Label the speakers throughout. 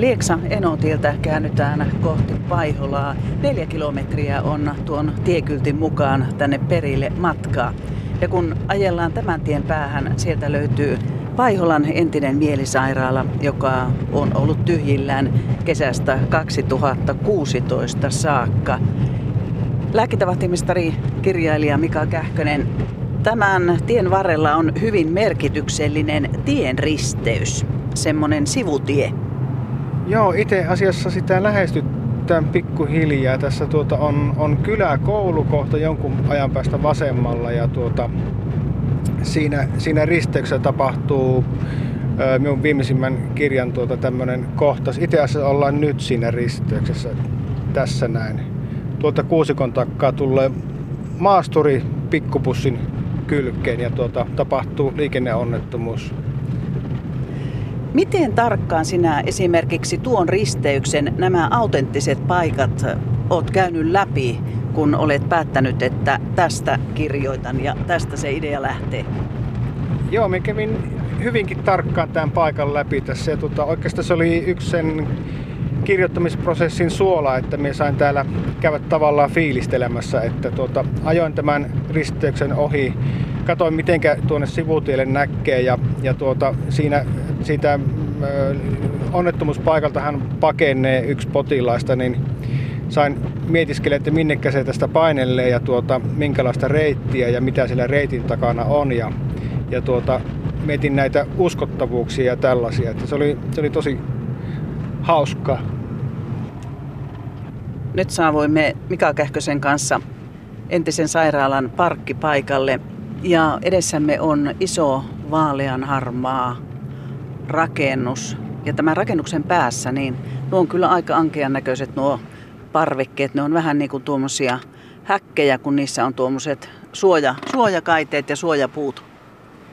Speaker 1: Lieksa Enotiltä käännytään kohti Paiholaa. Neljä kilometriä on tuon tiekyltin mukaan tänne perille matkaa. Ja kun ajellaan tämän tien päähän, sieltä löytyy Paiholan entinen mielisairaala, joka on ollut tyhjillään kesästä 2016 saakka. Lääkintävahtimestari kirjailija Mika Kähkönen, tämän tien varrella on hyvin merkityksellinen tienristeys, semmoinen sivutie.
Speaker 2: Joo, itse asiassa sitä lähestytään pikkuhiljaa. Tässä tuota on, on kyläkoulu kohta jonkun ajan päästä vasemmalla ja tuota, siinä, siinä risteyksessä tapahtuu ö, minun viimeisimmän kirjan tuota, tämmöinen kohtaus. Itse asiassa ollaan nyt siinä risteyksessä tässä näin. Tuolta kuusikon takkaa tulee maasturi pikkupussin kylkeen ja tuota, tapahtuu liikenneonnettomuus.
Speaker 1: Miten tarkkaan sinä esimerkiksi tuon risteyksen nämä autenttiset paikat oot käynyt läpi, kun olet päättänyt, että tästä kirjoitan ja tästä se idea lähtee?
Speaker 2: Joo, me kävin hyvinkin tarkkaan tämän paikan läpi tässä. Ja tuota, oikeastaan se oli yksi sen kirjoittamisprosessin suola, että minä sain täällä käydä tavallaan fiilistelemässä, että tuota, ajoin tämän risteyksen ohi, katoin mitenkä tuonne sivutielle näkee ja, ja tuota, siinä siitä ö, onnettomuuspaikalta hän pakenee yksi potilaista, niin sain mietiskellä, että minnekä se tästä painelee ja tuota, minkälaista reittiä ja mitä siellä reitin takana on. Ja, ja tuota, mietin näitä uskottavuuksia ja tällaisia. Että se, oli, se oli tosi hauska.
Speaker 1: Nyt saavuimme Mika Kähkösen kanssa entisen sairaalan parkkipaikalle ja edessämme on iso vaalean harmaa rakennus. Ja tämän rakennuksen päässä, niin nuo on kyllä aika ankean näköiset nuo parvekkeet. Ne on vähän niin kuin tuommoisia häkkejä, kun niissä on tuommoiset suoja, suojakaiteet ja suojapuut.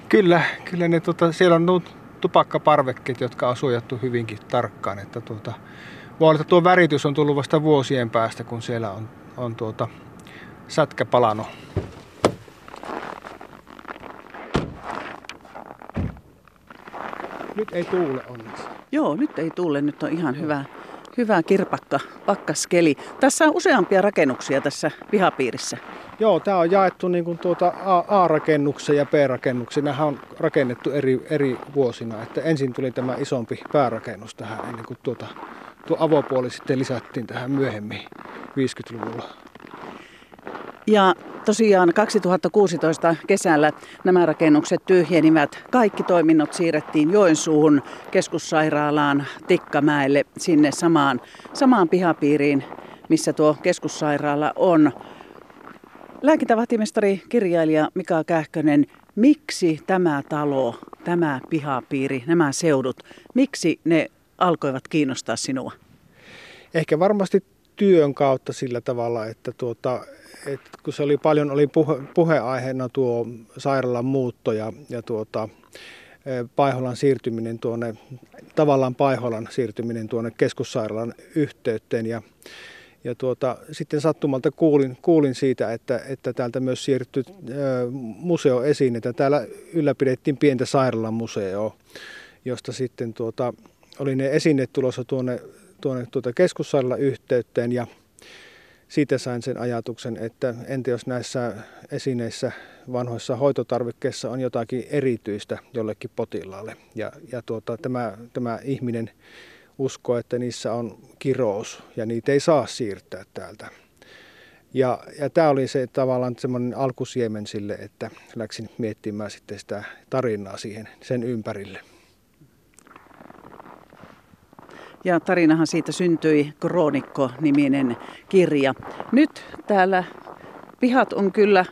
Speaker 2: Kyllä, kyllä ne, tota, siellä on nuo tupakkaparvekkeet, jotka on suojattu hyvinkin tarkkaan. Että tuota, voi olla, että tuo väritys on tullut vasta vuosien päästä, kun siellä on, on tuota, sätkä palannut. Nyt ei tuule onneksi.
Speaker 1: Joo, nyt ei tuule. Nyt on ihan hyvä, hyvä kirpakka pakkaskeli. Tässä on useampia rakennuksia tässä pihapiirissä.
Speaker 2: Joo, tämä on jaettu niin kuin tuota A-rakennuksen ja B-rakennuksen. Nämä on rakennettu eri, eri vuosina. Että ensin tuli tämä isompi päärakennus tähän ennen kuin tuota, tuo avopuoli sitten lisättiin tähän myöhemmin 50-luvulla.
Speaker 1: Ja tosiaan 2016 kesällä nämä rakennukset tyhjenivät. Kaikki toiminnot siirrettiin Joensuuhun keskussairaalaan Tikkamäelle sinne samaan, samaan pihapiiriin, missä tuo keskussairaala on. Lääkintävahtimestari, kirjailija Mika Kähkönen, miksi tämä talo, tämä pihapiiri, nämä seudut, miksi ne alkoivat kiinnostaa sinua?
Speaker 2: Ehkä varmasti työn kautta sillä tavalla, että tuota, et kun se oli paljon oli puhe, puheaiheena tuo sairaalan muutto ja, ja tuota, Paiholan siirtyminen tuonne, tavallaan Paiholan siirtyminen tuonne keskussairaalan yhteyteen ja, ja tuota, sitten sattumalta kuulin, kuulin siitä, että, että täältä myös siirtyi esiin, että täällä ylläpidettiin pientä sairaalan museoa, josta sitten tuota, oli ne esineet tulossa tuonne, tuonne tuota keskussairaalan yhteyteen ja siitä sain sen ajatuksen, että entä jos näissä esineissä, vanhoissa hoitotarvikkeissa on jotakin erityistä jollekin potilaalle. Ja, ja tuota, tämä, tämä ihminen uskoo, että niissä on kirous ja niitä ei saa siirtää täältä. Ja, ja tämä oli se tavallaan semmoinen alkusiemen sille, että läksin miettimään sitten sitä tarinaa siihen sen ympärille.
Speaker 1: Ja tarinahan siitä syntyi Kroonikko-niminen kirja. Nyt täällä pihat on kyllä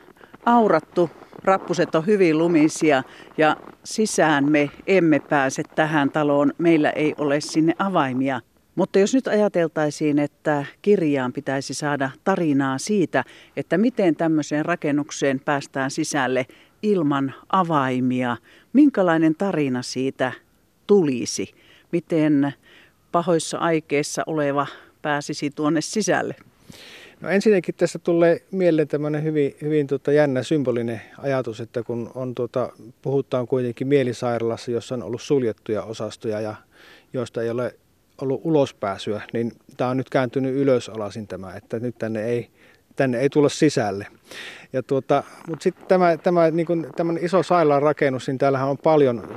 Speaker 1: aurattu, rappuset on hyvin lumisia ja sisään me emme pääse tähän taloon. Meillä ei ole sinne avaimia. Mutta jos nyt ajateltaisiin, että kirjaan pitäisi saada tarinaa siitä, että miten tämmöiseen rakennukseen päästään sisälle ilman avaimia, minkälainen tarina siitä tulisi? Miten pahoissa aikeissa oleva pääsisi tuonne sisälle?
Speaker 2: No ensinnäkin tässä tulee mieleen tämmöinen hyvin, hyvin tota jännä symbolinen ajatus, että kun on tuota, puhutaan kuitenkin mielisairaalassa, jossa on ollut suljettuja osastoja ja joista ei ole ollut ulospääsyä, niin tämä on nyt kääntynyt ylösalasin tämä, että nyt tänne ei, tänne ei tulla sisälle. Ja tuota, mutta sitten tämä, tämä niin tämän iso sairaalan rakennus, niin täällähän on paljon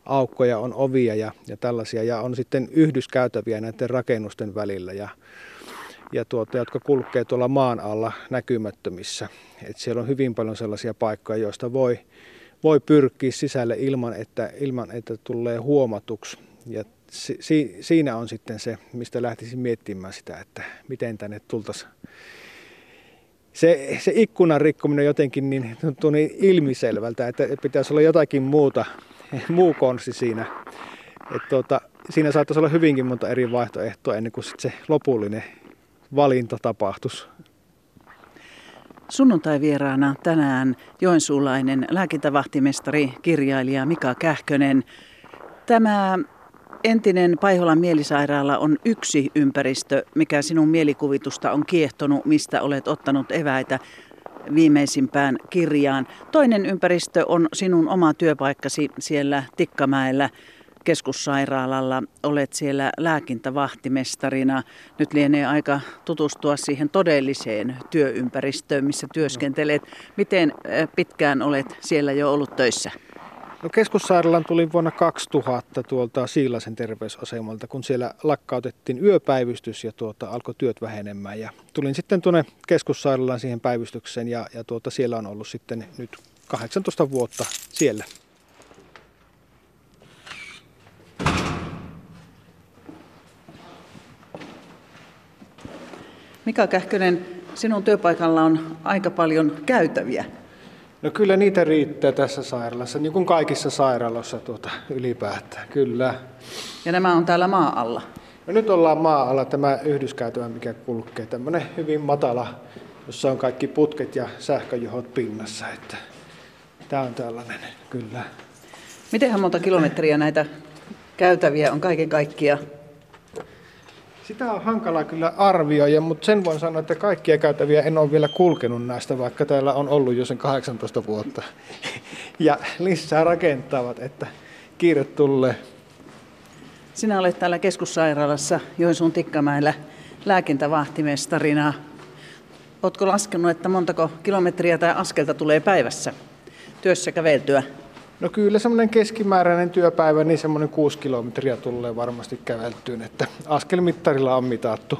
Speaker 2: sisääntuloaukkoja, on ovia ja, ja tällaisia, ja on sitten yhdyskäytäviä näiden rakennusten välillä. Ja, ja tuota, jotka kulkee tuolla maan alla näkymättömissä. Et siellä on hyvin paljon sellaisia paikkoja, joista voi, voi pyrkiä sisälle ilman, että, ilman, että tulee huomatuksi. Ja si, siinä on sitten se, mistä lähtisin miettimään sitä, että miten tänne tultaisiin. Se, se ikkunan rikkominen jotenkin niin tuntuu niin ilmiselvältä, että pitäisi olla jotakin muuta, muu konsti siinä. Että tuota, siinä saattaisi olla hyvinkin monta eri vaihtoehtoa ennen kuin sit se lopullinen valinta tapahtuisi.
Speaker 1: Sunnuntai-vieraana tänään joensuulainen lääkintävahtimestari, kirjailija Mika Kähkönen. Tämä entinen Paiholan mielisairaala on yksi ympäristö, mikä sinun mielikuvitusta on kiehtonut, mistä olet ottanut eväitä viimeisimpään kirjaan. Toinen ympäristö on sinun oma työpaikkasi siellä Tikkamäellä keskussairaalalla. Olet siellä lääkintävahtimestarina. Nyt lienee aika tutustua siihen todelliseen työympäristöön, missä työskentelet. Miten eh, pitkään olet siellä jo ollut töissä?
Speaker 2: No keskussairaalan tulin vuonna 2000 tuolta Siilasen terveysasemalta, kun siellä lakkautettiin yöpäivystys ja tuota, alkoi työt vähenemään. Ja tulin sitten tuonne keskussairaalaan siihen päivystykseen ja, ja tuota, siellä on ollut sitten nyt 18 vuotta siellä.
Speaker 1: Mika Kähkönen, sinun työpaikalla on aika paljon käytäviä.
Speaker 2: No kyllä niitä riittää tässä sairaalassa, niin kuin kaikissa sairaaloissa tuota, ylipäätään, kyllä.
Speaker 1: Ja nämä on täällä maa alla?
Speaker 2: No nyt ollaan maa alla tämä yhdyskäytävä, mikä kulkee. Tämmöinen hyvin matala, jossa on kaikki putket ja sähköjohot pinnassa. Että tämä on tällainen, kyllä.
Speaker 1: Mitenhän monta kilometriä näitä käytäviä on kaiken kaikkiaan?
Speaker 2: Sitä on hankala kyllä arvioida, mutta sen voin sanoa, että kaikkia käytäviä en ole vielä kulkenut näistä, vaikka täällä on ollut jo sen 18 vuotta. Ja lisää rakentavat, että kiire tulee.
Speaker 1: Sinä olet täällä keskussairaalassa Joensuun Tikkamäellä lääkintävahtimestarina. Oletko laskenut, että montako kilometriä tai askelta tulee päivässä työssä käveltyä?
Speaker 2: No kyllä semmoinen keskimääräinen työpäivä, niin semmoinen kuusi kilometriä tulee varmasti käveltyyn, että askelmittarilla on mitattu.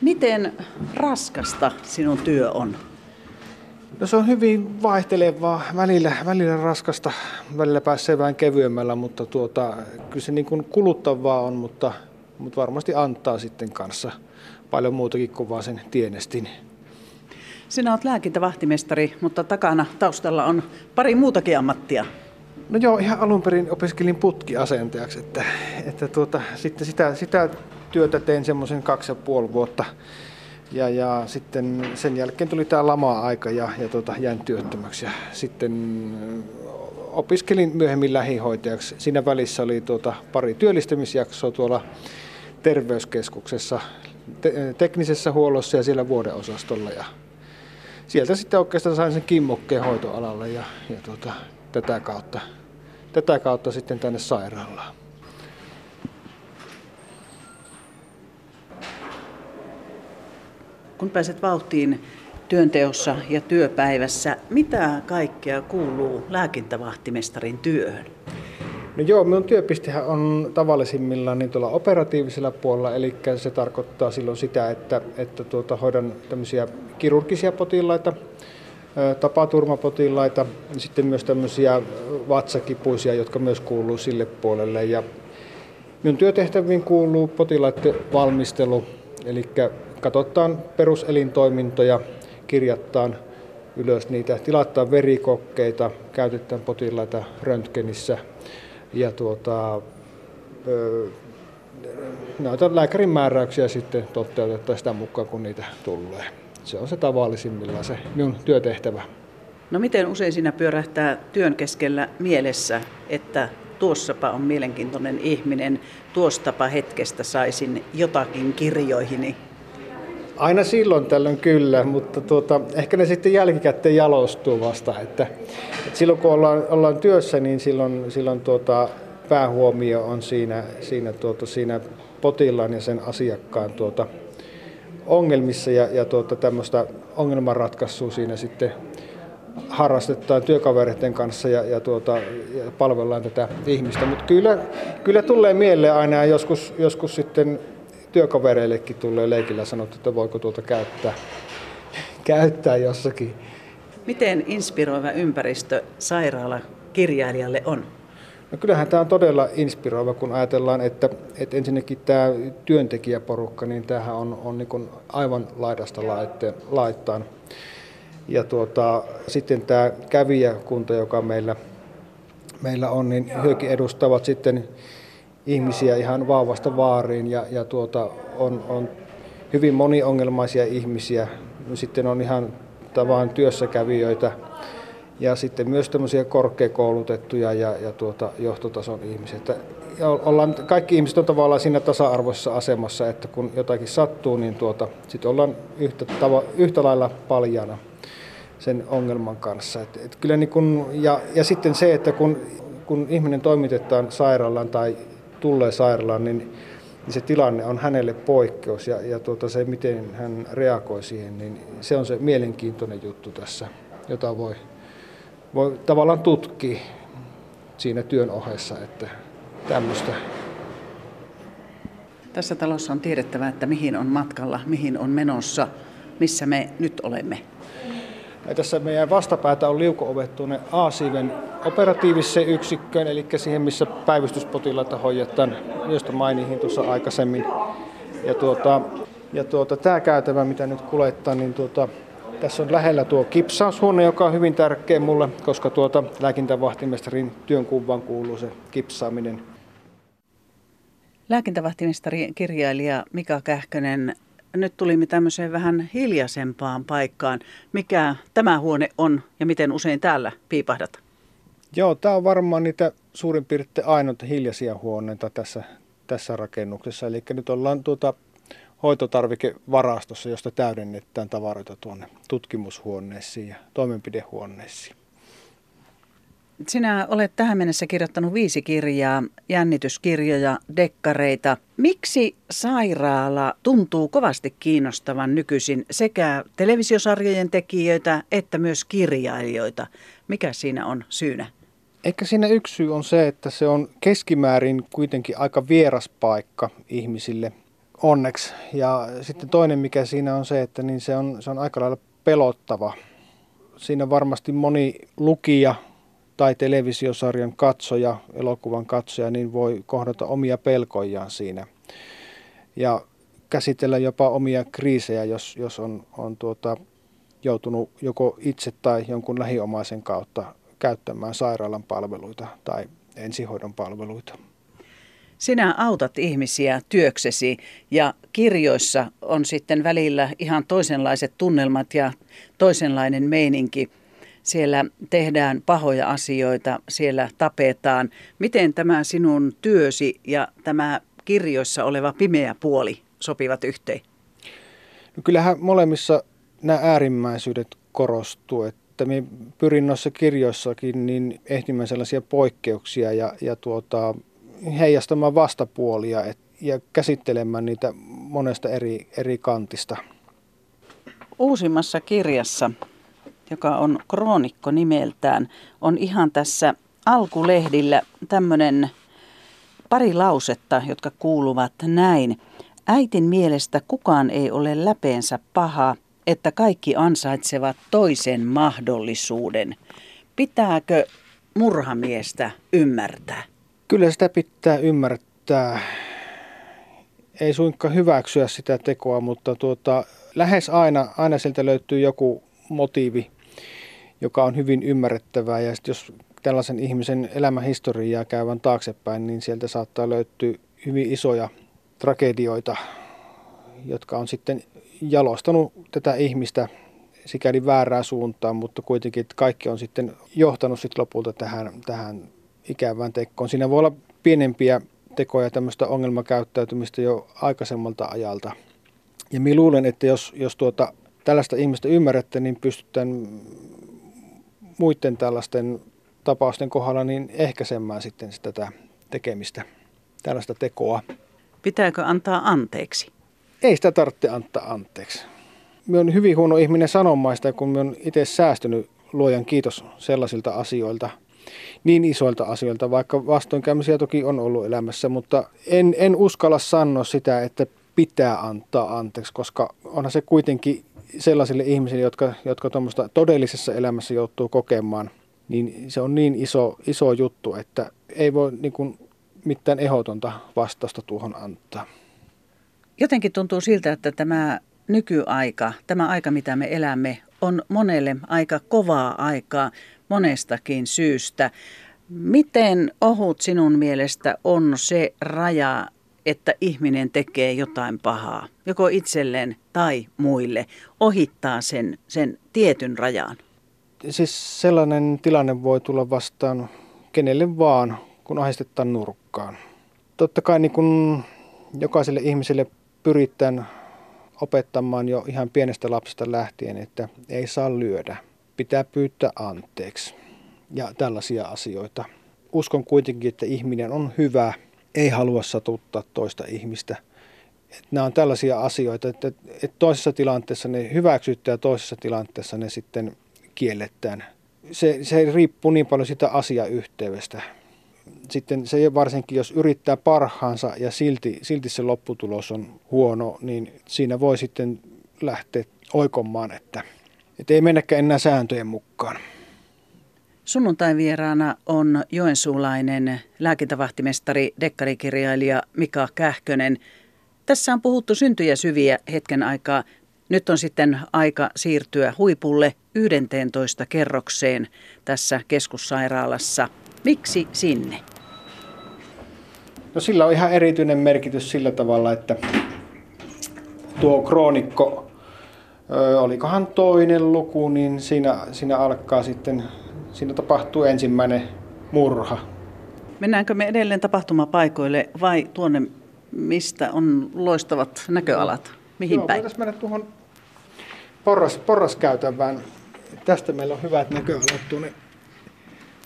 Speaker 1: Miten raskasta sinun työ on?
Speaker 2: No se on hyvin vaihtelevaa, välillä, välillä raskasta, välillä pääsee vähän kevyemmällä, mutta tuota, kyllä se niin kuin kuluttavaa on, mutta, mutta varmasti antaa sitten kanssa paljon muutakin kuin vaan sen tienestin.
Speaker 1: Sinä olet lääkintävahtimestari, mutta takana taustalla on pari muutakin ammattia.
Speaker 2: No joo, ihan alun perin opiskelin putkiasentajaksi, että, että tuota, sitten sitä, sitä työtä tein semmoisen kaksi ja puoli vuotta. Ja, ja sitten sen jälkeen tuli tämä lama-aika ja, ja tuota, jäin työttömäksi. Ja sitten opiskelin myöhemmin lähihoitajaksi. Siinä välissä oli tuota, pari työllistämisjaksoa tuolla terveyskeskuksessa, te- teknisessä huollossa ja siellä vuodeosastolla. Ja sieltä sitten oikeastaan sain sen kimmokkeen hoitoalalle ja, ja tuota, tätä, kautta, tätä kautta sitten tänne sairaalaan.
Speaker 1: Kun pääset vauhtiin työnteossa ja työpäivässä, mitä kaikkea kuuluu lääkintävahtimestarin työhön?
Speaker 2: No joo, minun työpistehän on tavallisimmillaan niin tuolla operatiivisella puolella, eli se tarkoittaa silloin sitä, että, että tuota, hoidan tämmöisiä kirurgisia potilaita, tapaturmapotilaita, ja sitten myös tämmöisiä vatsakipuisia, jotka myös kuuluu sille puolelle. Ja minun työtehtäviin kuuluu potilaiden valmistelu, eli katsotaan peruselintoimintoja, kirjattaan ylös niitä, tilataan verikokkeita, käytetään potilaita röntgenissä ja tuota, näitä lääkärin määräyksiä sitten toteutetaan sitä mukaan, kun niitä tulee. Se on se tavallisimmillaan se minun työtehtävä.
Speaker 1: No miten usein sinä pyörähtää työn keskellä mielessä, että tuossapa on mielenkiintoinen ihminen, tuostapa hetkestä saisin jotakin kirjoihini?
Speaker 2: Aina silloin tällöin kyllä, mutta tuota, ehkä ne sitten jälkikäteen jalostuu vasta. Että, että silloin kun ollaan, ollaan työssä, niin silloin, silloin tuota, päähuomio on siinä, siinä, tuota, siinä potilaan ja sen asiakkaan tuota, ongelmissa ja, ja tuota, tämmöistä ongelmanratkaisua siinä sitten harrastetaan työkavereiden kanssa ja, ja, tuota, ja palvellaan tätä ihmistä. Mutta kyllä, kyllä tulee mieleen aina joskus, joskus sitten työkavereillekin tulee leikillä sanottu, että voiko tuota käyttää, käyttää jossakin.
Speaker 1: Miten inspiroiva ympäristö sairaala kirjailijalle on?
Speaker 2: No kyllähän tämä on todella inspiroiva, kun ajatellaan, että, että ensinnäkin tämä työntekijäporukka, niin tämähän on, on niin aivan laidasta laittaan. Ja tuota, sitten tämä kävijäkunta, joka meillä, meillä on, niin hyökin edustavat sitten ihmisiä ihan vauvasta vaariin ja, ja tuota, on, on hyvin moniongelmaisia ihmisiä. Sitten on ihan tavan työssäkävijöitä ja sitten myös tämmöisiä korkeakoulutettuja ja, ja tuota, johtotason ihmisiä. Ja ollaan, kaikki ihmiset on tavallaan siinä tasa-arvoisessa asemassa, että kun jotakin sattuu, niin tuota, sitten ollaan yhtä, tava, yhtä lailla paljana sen ongelman kanssa. Et, et kyllä niin kun, ja, ja sitten se, että kun, kun ihminen toimitetaan sairaalaan tai tulee sairaalaan, niin, niin se tilanne on hänelle poikkeus ja, ja tuota, se, miten hän reagoi siihen, niin se on se mielenkiintoinen juttu tässä, jota voi, voi tavallaan tutkia siinä työn ohessa, että tämmöistä.
Speaker 1: Tässä talossa on tiedettävä, että mihin on matkalla, mihin on menossa, missä me nyt olemme.
Speaker 2: Ja tässä meidän vastapäätä on liuko-ovet tuonne A-siiven operatiiviseen yksikköön, eli siihen, missä päivystyspotilaita hoidetaan, josta mainihin tuossa aikaisemmin. Ja, tuota, ja tuota, tämä käytävä, mitä nyt kuljettaa, niin tuota, tässä on lähellä tuo kipsaushuone, joka on hyvin tärkeä mulle, koska tuota lääkintävahtimestarin työnkuvaan kuuluu se kipsaaminen.
Speaker 1: Lääkintävahtimestari kirjailija Mika Kähkönen nyt tulimme tämmöiseen vähän hiljaisempaan paikkaan. Mikä tämä huone on ja miten usein täällä piipahdat?
Speaker 2: Joo, tämä on varmaan niitä suurin piirtein ainoita hiljaisia huoneita tässä, tässä rakennuksessa. Eli nyt ollaan tuota hoitotarvikevarastossa, josta täydennetään tavaroita tuonne tutkimushuoneisiin ja toimenpidehuoneisiin.
Speaker 1: Sinä olet tähän mennessä kirjoittanut viisi kirjaa, jännityskirjoja, dekkareita. Miksi sairaala tuntuu kovasti kiinnostavan nykyisin sekä televisiosarjojen tekijöitä että myös kirjailijoita? Mikä siinä on syynä?
Speaker 2: Ehkä siinä yksi syy on se, että se on keskimäärin kuitenkin aika vieras paikka ihmisille, onneksi. Ja sitten toinen, mikä siinä on se, että niin se, on, se on aika lailla pelottava. Siinä varmasti moni lukija tai televisiosarjan katsoja, elokuvan katsoja, niin voi kohdata omia pelkojaan siinä. Ja käsitellä jopa omia kriisejä, jos, jos on, on tuota, joutunut joko itse tai jonkun lähiomaisen kautta käyttämään sairaalan palveluita tai ensihoidon palveluita.
Speaker 1: Sinä autat ihmisiä työksesi ja kirjoissa on sitten välillä ihan toisenlaiset tunnelmat ja toisenlainen meininki siellä tehdään pahoja asioita, siellä tapetaan. Miten tämä sinun työsi ja tämä kirjoissa oleva pimeä puoli sopivat yhteen?
Speaker 2: No kyllähän molemmissa nämä äärimmäisyydet korostuu, että me pyrin noissa kirjoissakin niin ehtimään sellaisia poikkeuksia ja, ja tuota, heijastamaan vastapuolia et, ja käsittelemään niitä monesta eri, eri kantista.
Speaker 1: Uusimmassa kirjassa joka on kroonikko nimeltään, on ihan tässä alkulehdillä tämmöinen pari lausetta, jotka kuuluvat näin. Äitin mielestä kukaan ei ole läpeensä paha, että kaikki ansaitsevat toisen mahdollisuuden. Pitääkö murhamiestä ymmärtää?
Speaker 2: Kyllä sitä pitää ymmärtää. Ei suinkaan hyväksyä sitä tekoa, mutta tuota, lähes aina, aina sieltä löytyy joku motiivi, joka on hyvin ymmärrettävää. Ja jos tällaisen ihmisen elämähistoriaa käyvän taaksepäin, niin sieltä saattaa löytyä hyvin isoja tragedioita, jotka on sitten jalostanut tätä ihmistä sikäli väärää suuntaan, mutta kuitenkin että kaikki on sitten johtanut sitten lopulta tähän, tähän ikävään tekoon. Siinä voi olla pienempiä tekoja tämmöistä ongelmakäyttäytymistä jo aikaisemmalta ajalta. Ja minä luulen, että jos, jos tuota, tällaista ihmistä ymmärrätte, niin pystytään muiden tällaisten tapausten kohdalla niin ehkäisemään sitten sitä, tätä, tekemistä, tällaista tekoa.
Speaker 1: Pitääkö antaa anteeksi?
Speaker 2: Ei sitä tarvitse antaa anteeksi. Minä olen hyvin huono ihminen sanomaista, kun minä olen itse säästynyt luojan kiitos sellaisilta asioilta, niin isoilta asioilta, vaikka vastoinkäymisiä toki on ollut elämässä, mutta en, en uskalla sanoa sitä, että pitää antaa anteeksi, koska onhan se kuitenkin sellaisille ihmisille, jotka, jotka tuommoista todellisessa elämässä joutuu kokemaan, niin se on niin iso, iso juttu, että ei voi niin kuin, mitään ehdotonta vastausta tuohon antaa.
Speaker 1: Jotenkin tuntuu siltä, että tämä nykyaika, tämä aika mitä me elämme, on monelle aika kovaa aikaa monestakin syystä. Miten ohut sinun mielestä on se raja, että ihminen tekee jotain pahaa, joko itselleen tai muille, ohittaa sen, sen tietyn rajan?
Speaker 2: Siis sellainen tilanne voi tulla vastaan kenelle vaan, kun ahdistetaan nurkkaan. Totta kai niin kun jokaiselle ihmiselle pyritään opettamaan jo ihan pienestä lapsesta lähtien, että ei saa lyödä, pitää pyytää anteeksi ja tällaisia asioita. Uskon kuitenkin, että ihminen on hyvä, ei halua satuttaa toista ihmistä. Että nämä on tällaisia asioita, että, että toisessa tilanteessa ne hyväksytään ja toisessa tilanteessa ne sitten kielletään. Se, se riippuu niin paljon sitä asiayhteydestä sitten se varsinkin, jos yrittää parhaansa ja silti, silti se lopputulos on huono, niin siinä voi sitten lähteä oikomaan, että, että ei mennäkään enää sääntöjen mukaan.
Speaker 1: Sunnuntain vieraana on joensuulainen lääkintävahtimestari, dekkarikirjailija Mika Kähkönen. Tässä on puhuttu syntyjä syviä hetken aikaa. Nyt on sitten aika siirtyä huipulle 11 kerrokseen tässä keskussairaalassa. Miksi sinne?
Speaker 2: No sillä on ihan erityinen merkitys sillä tavalla, että tuo kroonikko, olikohan toinen luku, niin siinä, siinä alkaa sitten, siinä tapahtuu ensimmäinen murha.
Speaker 1: Mennäänkö me edelleen tapahtumapaikoille vai tuonne, mistä on loistavat näköalat? Mihin
Speaker 2: Joo,
Speaker 1: päin?
Speaker 2: mennä tuohon porras, porraskäytävään. Tästä meillä on hyvät näköalat tuonne,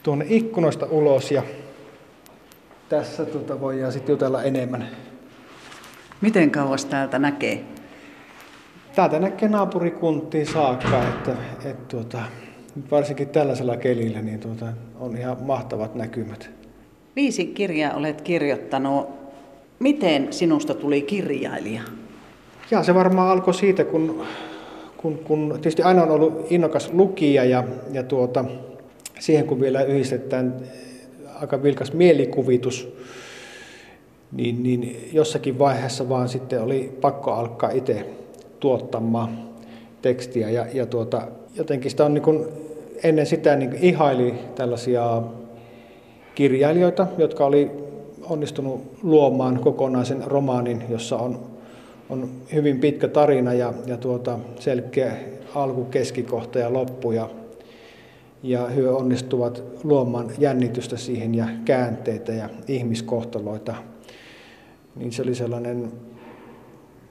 Speaker 2: tuonne ikkunoista ulos ja tässä tota voidaan sitten jutella enemmän.
Speaker 1: Miten kauas täältä näkee?
Speaker 2: Täältä näkee naapurikuntiin saakka, että, että tuota, varsinkin tällaisella kelillä niin tuota, on ihan mahtavat näkymät.
Speaker 1: Viisi kirjaa olet kirjoittanut. Miten sinusta tuli kirjailija?
Speaker 2: Ja se varmaan alkoi siitä, kun, kun, kun tietysti aina on ollut innokas lukija ja, ja tuota, siihen kun vielä yhdistetään aika vilkas mielikuvitus, niin, niin jossakin vaiheessa vaan sitten oli pakko alkaa itse tuottamaan tekstiä. Ja, ja tuota, jotenkin sitä on niin ennen sitä niin ihaili tällaisia kirjailijoita, jotka oli onnistunut luomaan kokonaisen romaanin, jossa on, on hyvin pitkä tarina ja, ja tuota, selkeä alku, keskikohta ja loppu. Ja ja he onnistuvat luomaan jännitystä siihen ja käänteitä ja ihmiskohtaloita. Niin se oli sellainen,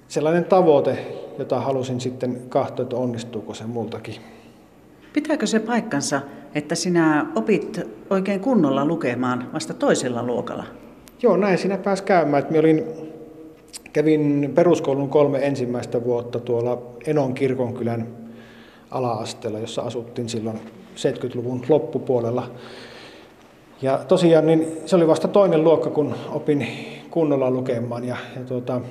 Speaker 2: sellainen tavoite, jota halusin sitten katsoa, että onnistuuko se multakin.
Speaker 1: Pitääkö se paikkansa, että sinä opit oikein kunnolla lukemaan vasta toisella luokalla?
Speaker 2: Joo, näin siinä pääsi käymään. Että olin, kävin peruskoulun kolme ensimmäistä vuotta tuolla Enon kirkonkylän ala-asteella, jossa asuttiin silloin 70-luvun loppupuolella. Ja tosiaan niin se oli vasta toinen luokka, kun opin kunnolla lukemaan. Ja, ja tuota,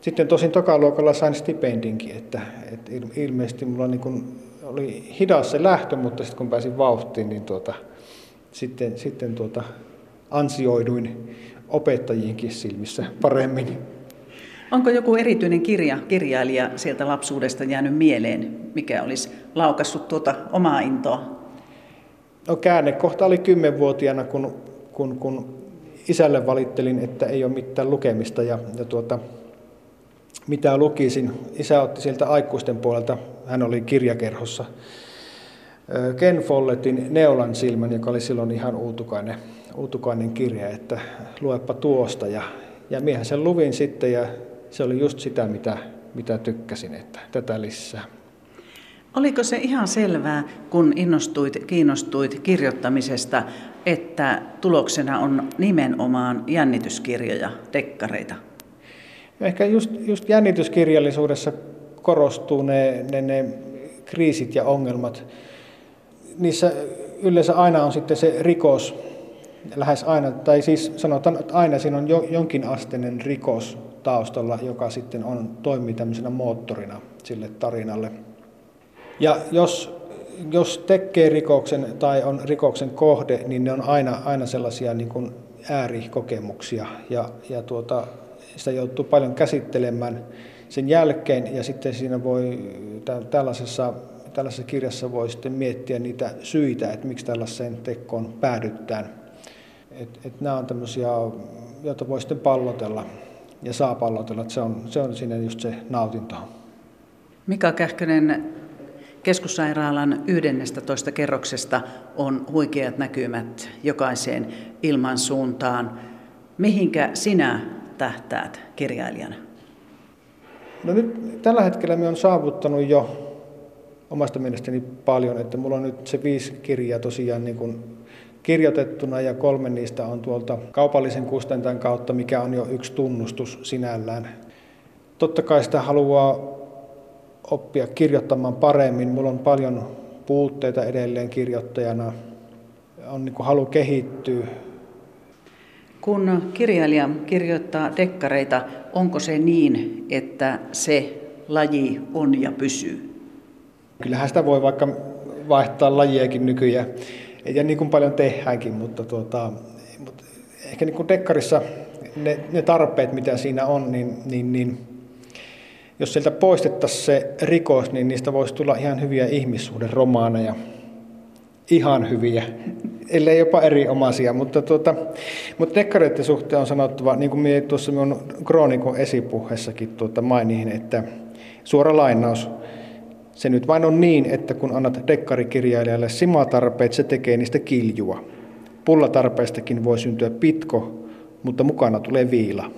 Speaker 2: sitten tosin tokaluokalla sain stipendinkin, että, että ilmeisesti mulla niin kuin oli hidas se lähtö, mutta sitten kun pääsin vauhtiin, niin tuota, sitten, sitten tuota, ansioiduin opettajienkin silmissä paremmin.
Speaker 1: Onko joku erityinen kirja, kirjailija sieltä lapsuudesta jäänyt mieleen, mikä olisi laukassut tuota omaa intoa?
Speaker 2: No käännekohta oli kymmenvuotiaana, kun, kun, kun isälle valittelin, että ei ole mitään lukemista ja, ja tuota, mitä lukisin. Isä otti sieltä aikuisten puolelta, hän oli kirjakerhossa, Ken Follettin Neolan silmän, joka oli silloin ihan uutukainen, uutukainen kirja, että luepa tuosta. Ja, ja miehän sen luvin sitten ja se oli just sitä, mitä, mitä tykkäsin, että tätä lisää.
Speaker 1: Oliko se ihan selvää, kun innostuit, kiinnostuit kirjoittamisesta, että tuloksena on nimenomaan jännityskirjoja, dekkareita?
Speaker 2: Ehkä just, just jännityskirjallisuudessa korostuu ne, ne, ne kriisit ja ongelmat. Niissä yleensä aina on sitten se rikos, lähes aina, tai siis sanotaan, että aina siinä on jo, jonkinasteinen rikos taustalla, joka sitten on, toimii tämmöisenä moottorina sille tarinalle. Ja jos, jos tekee rikoksen tai on rikoksen kohde, niin ne on aina, aina sellaisia niin kuin äärikokemuksia ja, ja tuota, sitä joutuu paljon käsittelemään sen jälkeen ja sitten siinä voi tällaisessa, tällaisessa kirjassa voi sitten miettiä niitä syitä, että miksi tällaiseen tekoon päädyttään. Et, et nämä on tämmöisiä, joita voi sitten pallotella ja saa pallotella, se on, se on siinä just se nautinto.
Speaker 1: Mika Kähkönen, keskussairaalan 11 kerroksesta on huikeat näkymät jokaiseen ilman suuntaan. Mihinkä sinä tähtäät kirjailijana?
Speaker 2: No nyt tällä hetkellä me on saavuttanut jo omasta mielestäni paljon, että mulla on nyt se viisi kirjaa tosiaan niin kuin kirjoitettuna ja kolme niistä on tuolta kaupallisen kustantajan kautta, mikä on jo yksi tunnustus sinällään. Totta kai sitä haluaa oppia kirjoittamaan paremmin. Mulla on paljon puutteita edelleen kirjoittajana. On niin kuin halu kehittyä.
Speaker 1: Kun kirjailija kirjoittaa dekkareita, onko se niin, että se laji on ja pysyy?
Speaker 2: Kyllähän sitä voi vaikka vaihtaa lajiakin nykyään ja niin kuin paljon tehdäänkin, mutta, tuota, mutta ehkä niin kuin dekkarissa ne, ne tarpeet, mitä siinä on, niin, niin, niin jos sieltä poistettaisiin se rikos, niin niistä voisi tulla ihan hyviä ihmissuhderomaaneja. Ihan hyviä, ellei jopa erinomaisia. Mutta, tuota, mutta dekkareiden suhteen on sanottava, niin kuin minä tuossa minun kroonikon esipuheessakin tuota mainiin, että suora lainaus – se nyt vain on niin, että kun annat dekkarikirjailijalle simatarpeet, se tekee niistä kiljua. Pullatarpeistakin voi syntyä pitko, mutta mukana tulee viila.